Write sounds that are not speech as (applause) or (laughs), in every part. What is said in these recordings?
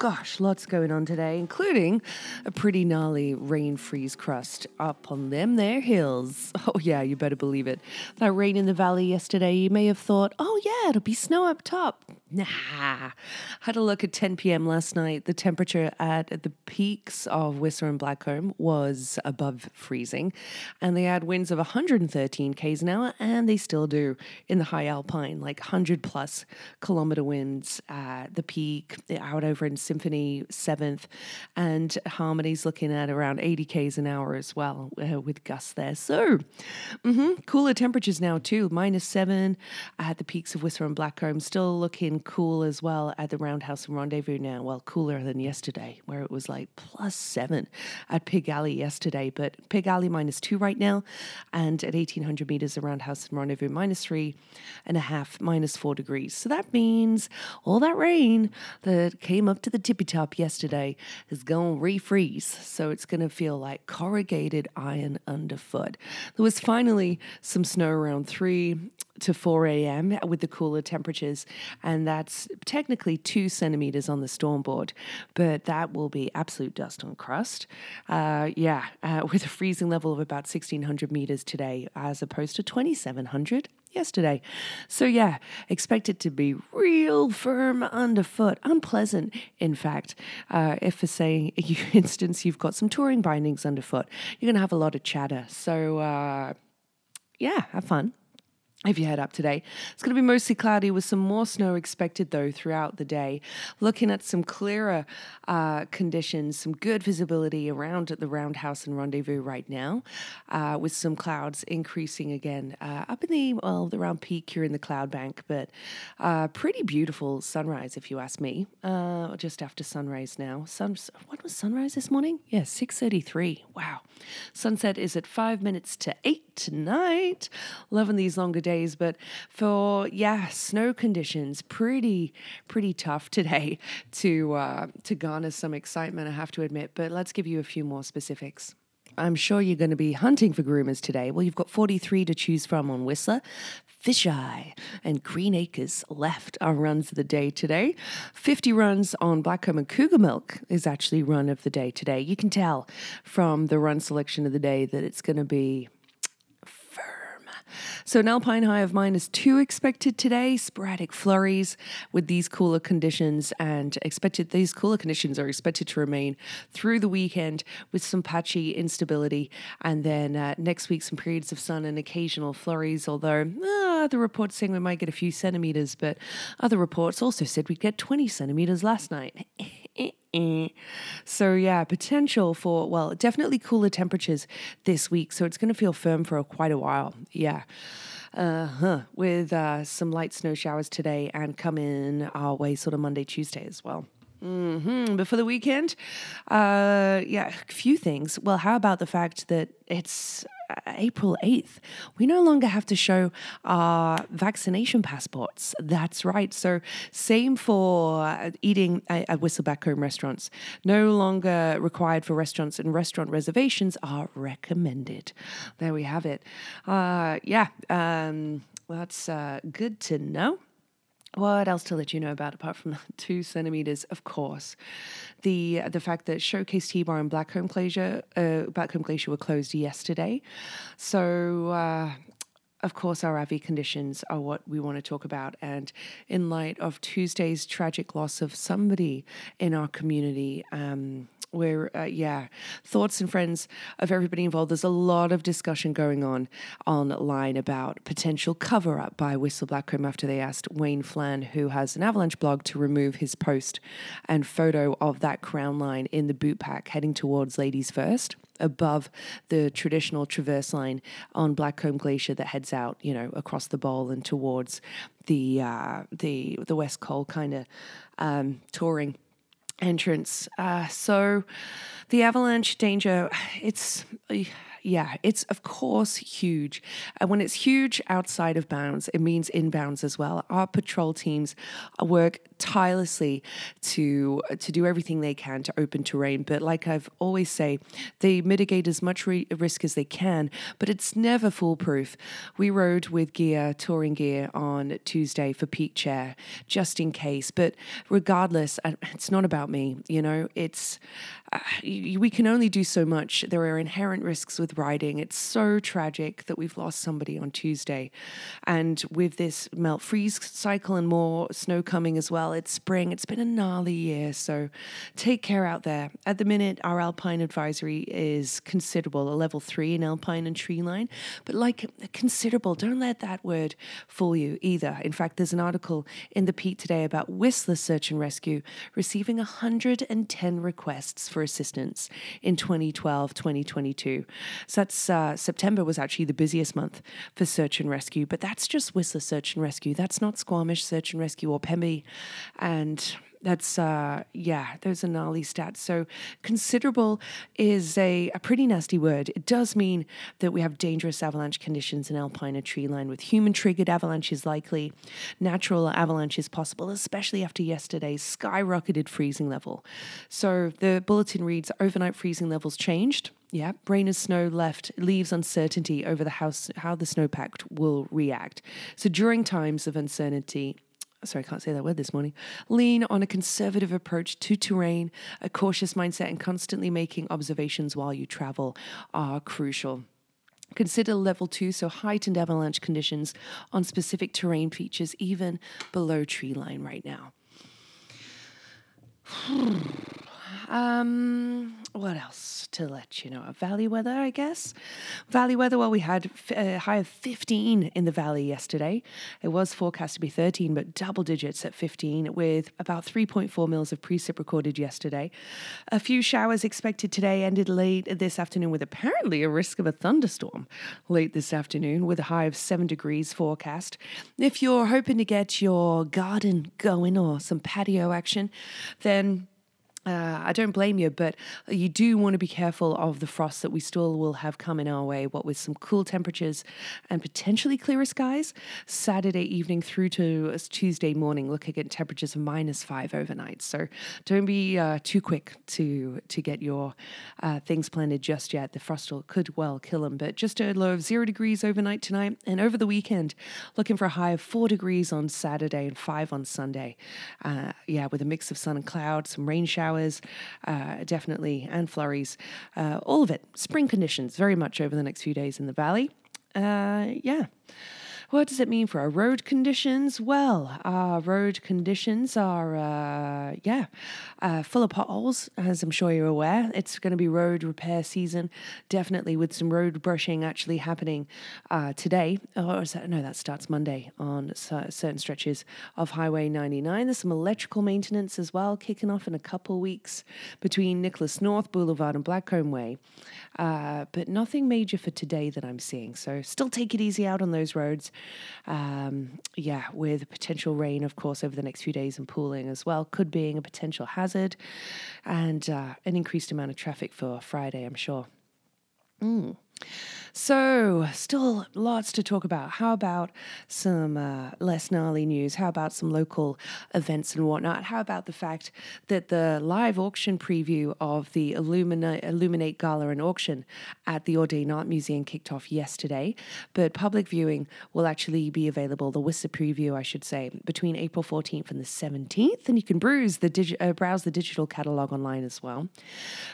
gosh, lots going on today, including a pretty gnarly rain freeze crust up on them there hills. (laughs) Oh, yeah, you better believe it. That rain in the valley yesterday, you may have thought, oh, yeah, it'll be snow up top. Nah. Had a look at 10 p.m. last night. The temperature at the peaks of Whistler and Blackcomb was above freezing, and they had winds of 113 k's an hour, and they still do in the high alpine, like 100 plus kilometer winds at the peak out over in Symphony 7th, and Harmony's looking at around 80 k's an hour as well uh, with gusts there. So, mm-hmm, cooler temperatures now too, minus seven at the peaks of Whistler and Blackcomb, still looking cool as well at the Roundhouse and Rendezvous now. Well, cooler than yesterday, where it was like plus seven at Pig Alley yesterday. But Pig Alley minus two right now, and at 1800 meters, the Roundhouse and Rendezvous minus three and a half, minus four degrees. So that means all that rain that came up to the tippy top yesterday is going to refreeze. So it's going to feel like corrugated iron underfoot. There was finally some snow around three to 4 a.m. with the cooler temperatures, and that's technically two centimeters on the storm board, but that will be absolute dust on crust. Uh, yeah, uh, (laughs) with a freezing level of about 1600 meters today, as opposed to 2700 yesterday. So, yeah, expect it to be real firm underfoot, unpleasant, in fact. Uh, if, for say, (laughs) instance, you've got some touring bindings underfoot, you're going to have a lot of chatter. So, uh, yeah, have fun if you head up today. It's going to be mostly cloudy with some more snow expected, though, throughout the day. Looking at some clearer uh, conditions, some good visibility around the Roundhouse and Rendezvous right now, uh, with some clouds increasing again uh, up in the, well, around peak here in the cloud bank, but uh, pretty beautiful sunrise, if you ask me. Uh, just after sunrise now. Sun, what was sunrise this morning? Yeah, 6.33. Wow. Sunset is at five minutes to eight tonight. Loving these longer days but for yeah, snow conditions, pretty pretty tough today (laughs) to uh, to garner some excitement. I have to admit, but let's give you a few more specifics. I'm sure you're going to be hunting for groomers today. Well, you've got 43 to choose from on Whistler. Fisheye and Green Acres left our runs of the day today. 50 runs on Blackcomb and Cougar Milk is actually run of the day today. You can tell from the run selection of the day that it's going to be so an alpine high of minus two expected today. Sporadic flurries with these cooler conditions, and expected these cooler conditions are expected to remain through the weekend with some patchy instability, and then uh, next week some periods of sun and occasional flurries. Although uh, the reports saying we might get a few centimeters, but other reports also said we'd get 20 centimeters last night. (laughs) (laughs) So, yeah, potential for, well, definitely cooler temperatures this week. So, it's going to feel firm for quite a while. Yeah. Uh huh. With uh, some light snow showers today and come in our way sort of Monday, Tuesday as well. Mm-hmm. But for the weekend, uh, yeah, a few things. Well, how about the fact that it's April 8th? We no longer have to show our vaccination passports. That's right. So, same for uh, eating at Whistler Blackcomb restaurants. No longer required for restaurants, and restaurant reservations are recommended. There we have it. Uh, yeah, um, that's uh, good to know. What else to let you know about apart from (laughs) two centimeters? Of course, the the fact that Showcase T Bar and Blackcomb Glacier, uh, Blackcomb Glacier were closed yesterday, so. Uh, of course, our RV conditions are what we want to talk about. And in light of Tuesday's tragic loss of somebody in our community, um, where uh, yeah thoughts and friends of everybody involved. There's a lot of discussion going on online about potential cover up by Whistler Blackcomb after they asked wayne flan who has an avalanche blog to remove his post and photo of that crown line in the boot pack heading towards ladies first above the traditional traverse line on Blackcomb Glacier that heads out, you know, across the bowl and towards the uh, the the West Col kind of um, touring entrance. Uh, so the avalanche danger, it's yeah, it's of course huge. And when it's huge outside of bounds, it means inbounds as well. Our patrol teams work tirelessly to to do everything they can to open terrain. But like I've always say, they mitigate as much re- risk as they can, but it's never foolproof. We rode with gear, touring gear, on Tuesday for Peak Chair, just in case. But regardless, it's not about me. You know, it's uh, we can only do so much. There are inherent risks with riding. It's so tragic that we've lost somebody on Tuesday, and with this melt freeze cycle and more snow coming as well, it's spring. It's been a gnarly year, so take care out there. At the minute, our alpine advisory is considerable, a level three in alpine and tree line, but like considerable. Don't let that word fool you either. In fact, there's an article in the Pique today about Whistler Search and Rescue receiving 110 requests for assistance in 2012 2022. So that's uh, September was actually the busiest month for search and rescue, but that's just Whistler Search and Rescue. That's not Squamish Search and Rescue or Pemby. And that's uh yeah those are gnarly stats. So considerable is a, a pretty nasty word. It does mean that we have dangerous avalanche conditions in alpine and tree line with human triggered avalanches likely. Natural avalanches possible especially after yesterday's skyrocketed freezing level. So the bulletin reads overnight freezing levels changed. Yeah, rain and snow left leaves uncertainty over the house how the snowpack will react. So during times of uncertainty, sorry, I can't say that word this morning. Lean on a conservative approach to terrain, a cautious mindset, and constantly making observations while you travel are crucial. Consider level two, so heightened avalanche conditions on specific terrain features, even below tree line right now. Um, what else to let you know? Valley weather, I guess. Valley weather. Well, we had a high of 15 in the valley yesterday. It was forecast to be 13, but double digits at 15, with about 3.4 mils of precip recorded yesterday. A few showers expected today. Ended late this afternoon with apparently a risk of a thunderstorm late this afternoon, with a high of seven degrees forecast. If you're hoping to get your garden going or some patio action, then uh, I don't blame you, but you do want to be careful of the frost that we still will have coming our way. What with some cool temperatures and potentially clearer skies, Saturday evening through to Tuesday morning, looking at temperatures of minus five overnight. So don't be uh, too quick to to get your uh, things planted just yet. The frost could well kill them. But just a low of zero degrees overnight tonight, and over the weekend, looking for a high of four degrees on Saturday and five on Sunday. Uh, yeah, with a mix of sun and cloud, some rain showers showers, uh, definitely, and flurries. Uh, all of it. Spring conditions very much over the next few days in the valley. Uh, yeah. What does it mean for our road conditions? Well, our road conditions are, uh, yeah, uh, full of potholes, as I'm sure you're aware. It's going to be road repair season, definitely with some road brushing actually happening uh, today. Or that, no, that starts Monday on certain stretches of Highway 99. There's some electrical maintenance as well kicking off in a couple weeks between Nicklaus North Boulevard and Blackcomb Way. Uh, but nothing major for today that I'm seeing. So still take it easy out on those roads. Um, yeah, with potential rain, of course, over the next few days and pooling as well, could being a potential hazard, and uh, an increased amount of traffic for Friday, I'm sure. Mm. So, still lots to talk about. How about some uh, less gnarly news? How about some local events and whatnot? How about the fact that the live auction preview of the Illuminate, Illuminate Gala and auction at the Audain Art Museum kicked off yesterday, but public viewing will actually be available, the Whistler preview, I should say, between April 14th and the 17th, and you can browse the, digi- uh, browse the digital catalog online as well.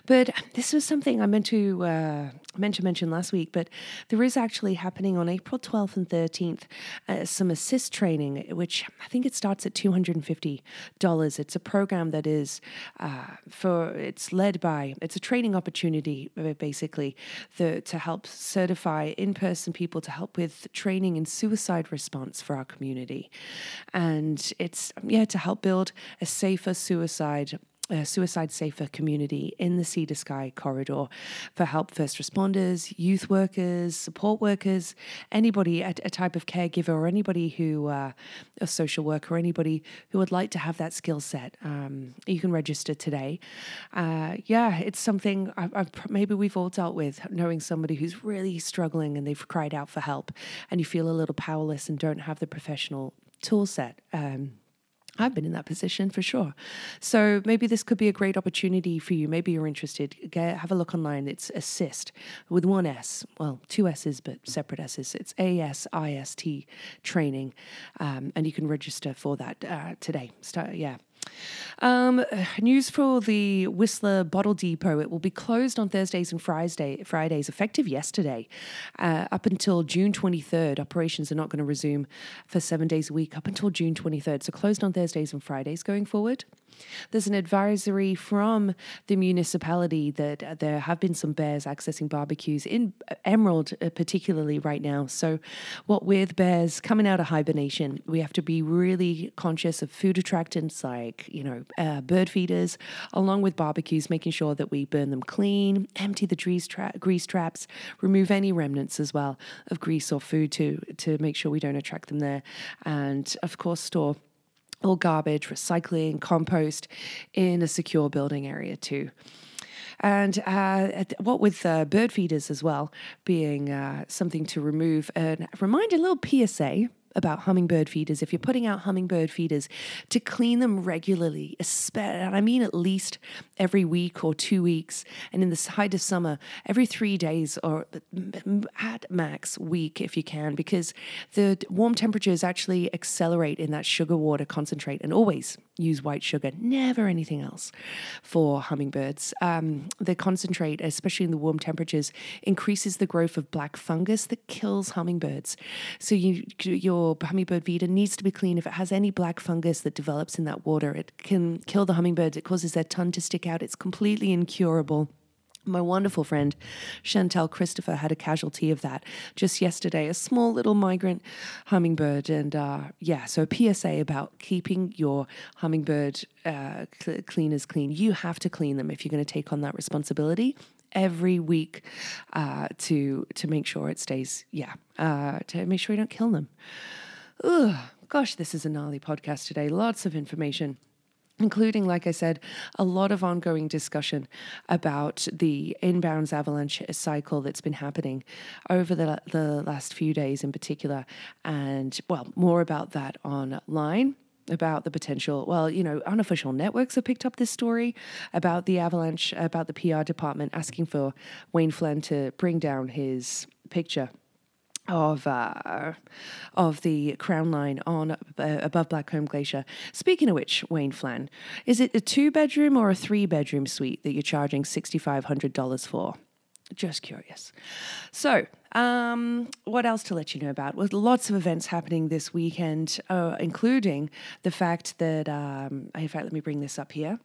But this was something I meant to, uh, meant to mention last week, but there is actually happening on April 12th and 13th uh, some ASIST training, which I think it starts at $250. It's a program that is uh, for, it's led by, it's a training opportunity uh, basically the, to help certify in person people to help with training in suicide response for our community. And it's, yeah, to help build a safer suicide a suicide safer community in the Sea to Sky corridor for help first responders, youth workers, support workers, anybody, a, a type of caregiver, or anybody who, uh, a social worker, anybody who would like to have that skill set. Um, you can register today. Uh, yeah, it's something I've, I've, maybe we've all dealt with, knowing somebody who's really struggling and they've cried out for help, and you feel a little powerless and don't have the professional tool set. Um, I've been in that position for sure. So maybe this could be a great opportunity for you. Maybe you're interested. Get, have a look online. It's Assist with one S, well, two S's, but separate S's. It's A S I S T training. Um, and you can register for that uh, today. Start, yeah. Um, (sighs) news for the Whistler Bottle Depot. It will be closed on Thursdays and Friday, Fridays, effective yesterday, uh, up until June 23rd. Operations are not going to resume for seven days a week up until June 23rd. So closed on Thursdays and Fridays going forward. There's an advisory from the municipality that uh, there have been some bears accessing barbecues in Emerald, uh, particularly right now. So, what with bears coming out of hibernation, we have to be really conscious of food attractants like, you know, uh, bird feeders, along with barbecues, making sure that we burn them clean, empty the grease, tra- grease traps, remove any remnants as well of grease or food to, to make sure we don't attract them there. And of course, store all garbage, recycling, compost in a secure building area too. And uh, what with uh, bird feeders as well being uh, something to remove and remind a little PSA about hummingbird feeders, if you're putting out hummingbird feeders, to clean them regularly, and I mean at least every week or two weeks, and in the height of summer, every three days or at max week if you can, because the warm temperatures actually accelerate in that sugar water concentrate, and always use white sugar, never anything else for hummingbirds. Um, the concentrate, especially in the warm temperatures, increases the growth of black fungus that kills hummingbirds. So you, your hummingbird feeder needs to be clean. If it has any black fungus that develops in that water, it can kill the hummingbirds. It causes their tongue to stick out. It's completely incurable. My wonderful friend Chantel Christopher had a casualty of that just yesterday, a small little migrant hummingbird. And uh, yeah, so a PSA about keeping your hummingbird uh, cl- cleaners clean. You have to clean them if you're going to take on that responsibility every week uh, to to make sure it stays, yeah, uh, to make sure you don't kill them. Ugh, gosh, this is a gnarly podcast today. Lots of information including, like I said, a lot of ongoing discussion about the inbounds avalanche cycle that's been happening over the, the last few days in particular. And, well, more about that online about the potential. Well, you know, unofficial networks have picked up this story about the avalanche, about the PR department asking for Wayne Flynn to bring down his picture of uh, of the crown line on uh, above Blackcomb Glacier. Speaking of which, Wayne Flan, is it a two bedroom or a three bedroom suite that you're charging sixty five hundred dollars for? Just curious. So, um, what else to let you know about? Well, lots of events happening this weekend, uh, including the fact that, um, in fact, let me bring this up here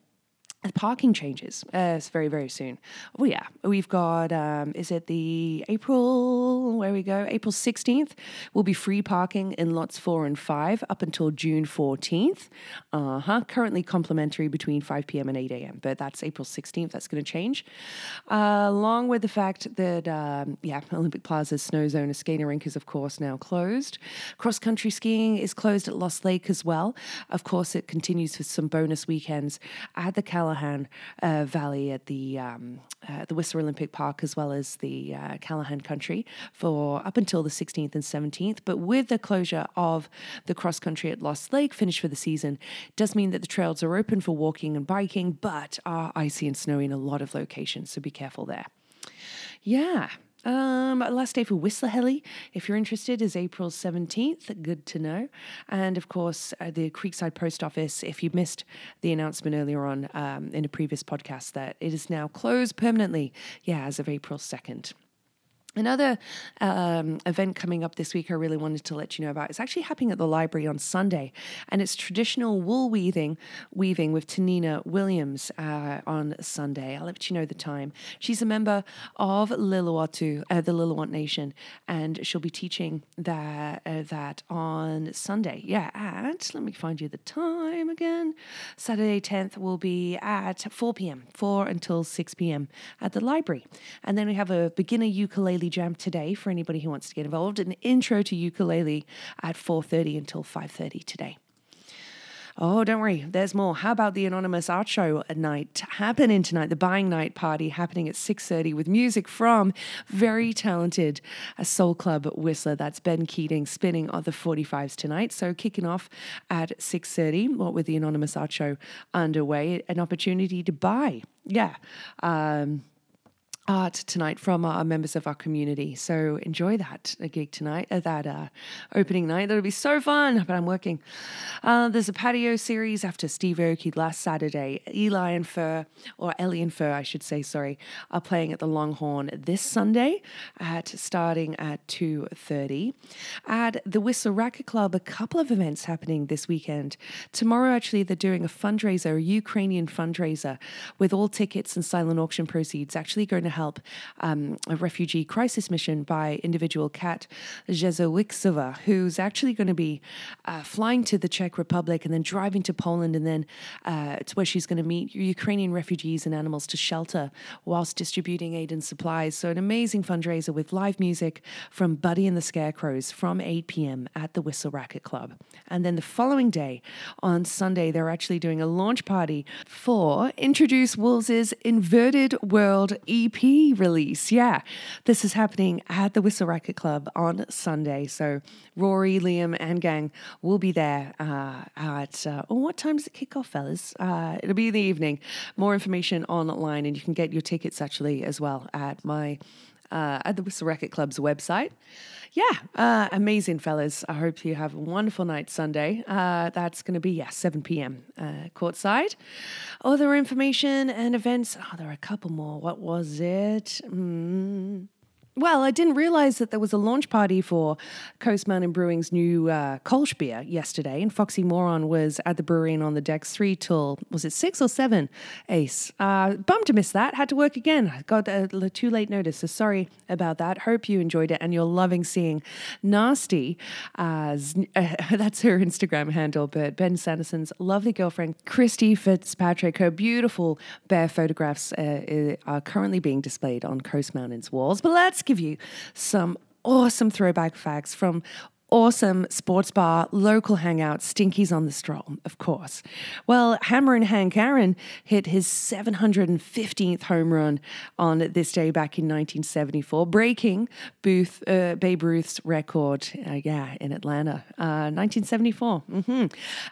parking changes uh, very very soon. Oh yeah. We've got um, is it the april where we go? April 16th will be free parking in lots 4 and 5 up until june 14th uh-huh. Currently complimentary between 5 p.m and 8 a.m but that's april 16th that's going to change. Uh, along with the fact that um, yeah olympic plaza's snow zone a skating rink is of course now closed. Cross country skiing is closed at lost lake as well. Of course it continues with some bonus weekends at the Cal Callaghan uh, Valley at the um, uh, the Whistler Olympic Park as well as the uh, Callaghan Country for up until the 16th and 17th. But with the closure of the cross country at Lost Lake, finished for the season, does mean that the trails are open for walking and biking, but are icy and snowy in a lot of locations. So be careful there. Yeah. Um, last day for Whistler Heli, if you're interested, is April 17th. Good to know. And of course, uh, the Creekside Post Office, if you missed the announcement earlier on um, in a previous podcast, that it is now closed permanently, yeah, as of April 2nd. Another um, event coming up this week I really wanted to let you know about. It's actually happening at the library on Sunday, and it's traditional wool weaving, weaving with Tanina Williams uh, on Sunday. I'll let you know the time. She's a member of Lil'watu, uh, the Lillooet Nation, and she'll be teaching that uh, that on Sunday. Yeah, at let me find you the time again. Saturday 10th will be at 4 p.m. 4 until 6 p.m. at the library, and then we have a beginner ukulele ukulele jam today for anybody who wants to get involved. An intro to ukulele at 4:30 until 5:30 today. Oh, don't worry, there's more. How about the anonymous art show at night happening tonight? The buying night party happening at 6:30 with music from very talented a soul club whistler. That's Ben Keating spinning on the 45s tonight. So kicking off at 6:30, what with the anonymous art show underway, an opportunity to buy. Yeah. Um, art tonight from our members of our community. So enjoy that a gig tonight, uh, that uh, opening night. That'll be so fun, but I'm working. Uh, there's a patio series after Steve Aoki last Saturday. Eli and Fur, or Ellie and Fur, I should say, sorry, are playing at the Longhorn this Sunday at starting at 2.30. At the Whistler Racquet Club, a couple of events happening this weekend. Tomorrow, actually, they're doing a fundraiser, a Ukrainian fundraiser, with all tickets and silent auction proceeds actually going to help um, a refugee crisis mission by individual Kat Jezowiksova, who's actually going to be uh, flying to the Czech Republic and then driving to Poland, and then uh, it's where she's going to meet Ukrainian refugees and animals to shelter whilst distributing aid and supplies. So, an amazing fundraiser with live music from Buddy and the Scarecrows from 8 p.m. at the Whistler Racquet Club. And then the following day, on Sunday, they're actually doing a launch party for Introduce Wolves' Inverted World EP release. Yeah, this is happening at the Whistler Racquet Club on Sunday. So Rory, Liam, and gang will be there uh, at, uh, oh, what time does it kick off, fellas? Uh, it'll be in the evening. More information online, and you can get your tickets actually as well at my uh, at the Whistler Racquet Club's website. Yeah, uh, amazing, fellas. I hope you have a wonderful night Sunday. Uh, that's going to be, yeah, 7 p.m. Uh, courtside. Other information and events. Oh, there are a couple more. What was it? Mm. Well, I didn't realize that there was a launch party for Coast Mountain Brewing's new uh, Kolsch beer yesterday, and Foxy Moron was at the brewery and on the decks three till was it six or seven? Ace, uh, bummed to miss that. Had to work again. Got a, a too late notice, so sorry about that. Hope you enjoyed it and you're loving seeing Nasty. As uh, (laughs) that's her Instagram handle, but Ben Sanderson's lovely girlfriend Christy Fitzpatrick. Her beautiful bear photographs uh, are currently being displayed on Coast Mountain's walls. But let's let's give you some awesome throwback facts from awesome sports bar, local hangout, Stinkies on the Stroll, of course. Well, Hammerin' Hank Aaron hit his 715th home run on this day back in 1974, breaking Booth, uh, Babe Ruth's record, uh, yeah, in Atlanta, uh, 1974. Mm-hmm.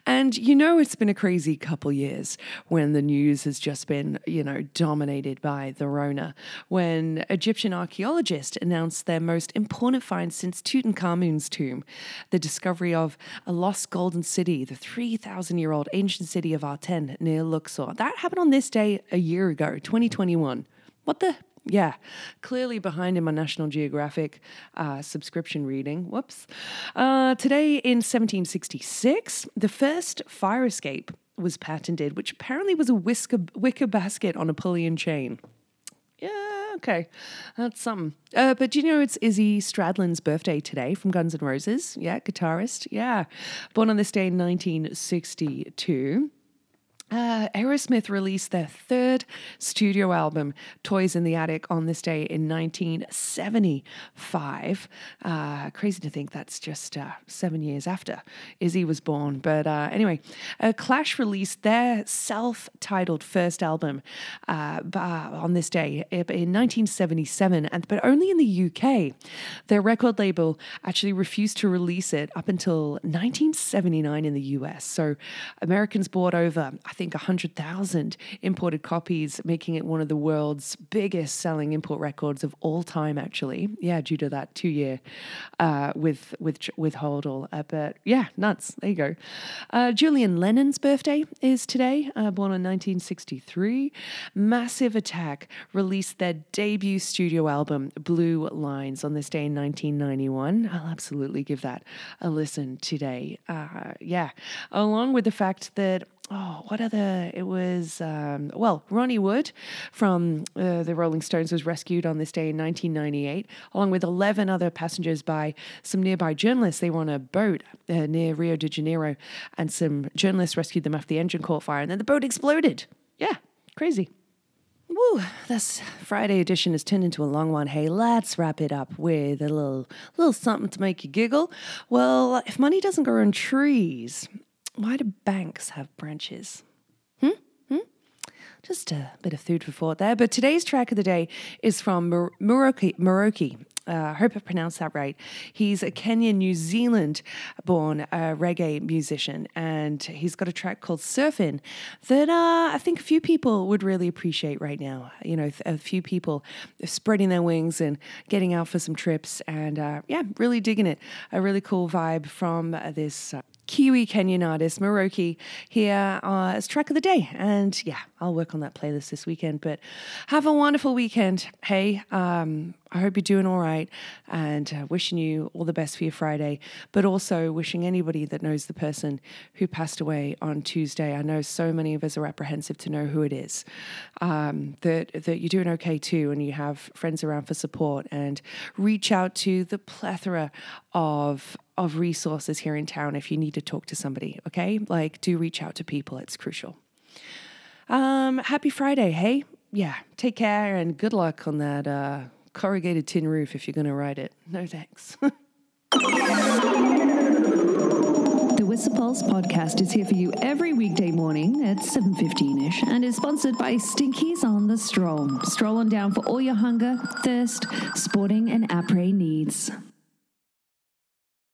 And you know, it's been a crazy couple years when the news has just been, you know, dominated by the Rona. When Egyptian archaeologists announced their most important find since Tutankhamun's tomb the discovery of a lost golden city, the 3,000 year old ancient city of Aten near Luxor. That happened on this day a year ago, 2021. What the? Yeah, clearly behind in my National Geographic uh, subscription reading. Whoops. Uh, today in 1766, the first fire escape was patented, which apparently was a whisker, wicker basket on a pulley and chain. Yeah, okay, that's something. Uh, but do you know it's Izzy Stradlin's birthday today from Guns N' Roses? Yeah, guitarist. Yeah, born on this day in 1962. Uh, Aerosmith released their third studio album, Toys in the Attic, on this day in 1975. Uh, crazy to think that's just uh, seven years after Izzy was born. But uh, anyway, uh, Clash released their self titled first album uh, on this day in 1977, and, but only in the UK. Their record label actually refused to release it up until 1979 in the US. So Americans bought over, I think, 100,000 imported copies, making it one of the world's biggest selling import records of all time, actually. Yeah, due to that two year uh, with, with, with Hodel. Uh, but yeah, nuts. There you go. Uh, Julian Lennon's birthday is today, uh, born in 1963. Massive Attack released their debut studio album, Blue Lines, on this day in 1991. I'll absolutely give that a listen today. Uh, yeah, along with the fact that oh, what other? It was, um, well, Ronnie Wood from uh, the Rolling Stones was rescued on this day in 1998, along with 11 other passengers by some nearby journalists. They were on a boat uh, near Rio de Janeiro, and some journalists rescued them after the engine caught fire, and then the boat exploded. Yeah, crazy. Woo, this Friday edition has turned into a long one. Hey, let's wrap it up with a little little something to make you giggle. Well, if money doesn't grow on trees, why do banks have branches? Hmm? Hmm? Just a bit of food for thought there. But today's track of the day is from Muroki, Muroki uh, I hope I pronounced that right. He's a Kenyan, New Zealand born uh, reggae musician, and he's got a track called Surfing that uh, I think a few people would really appreciate right now. You know, a few people spreading their wings and getting out for some trips, and uh, yeah, really digging it. A really cool vibe from this uh, Kiwi Kenyan artist, Muroki, here uh, as track of the day. And yeah, I'll work on that playlist this weekend. But have a wonderful weekend. Hey, um, I hope you're doing all right and uh, wishing you all the best for your Friday, but also wishing anybody that knows the person who passed away on Tuesday. I know so many of us are apprehensive to know who it is. Um, that, that you're doing okay too, and you have friends around for support, and reach out to the plethora of of resources here in town if you need to talk to somebody, okay? Like, do reach out to people, it's crucial. Um, happy Friday, hey? Yeah, take care and good luck on that uh, corrugated tin roof if you're going to ride it. No thanks. (laughs) the Whistler Pulse podcast is here for you every weekday morning at 7.15ish and is sponsored by Stinkies on the Stroll. Stroll on down for all your hunger, thirst, sporting and après needs.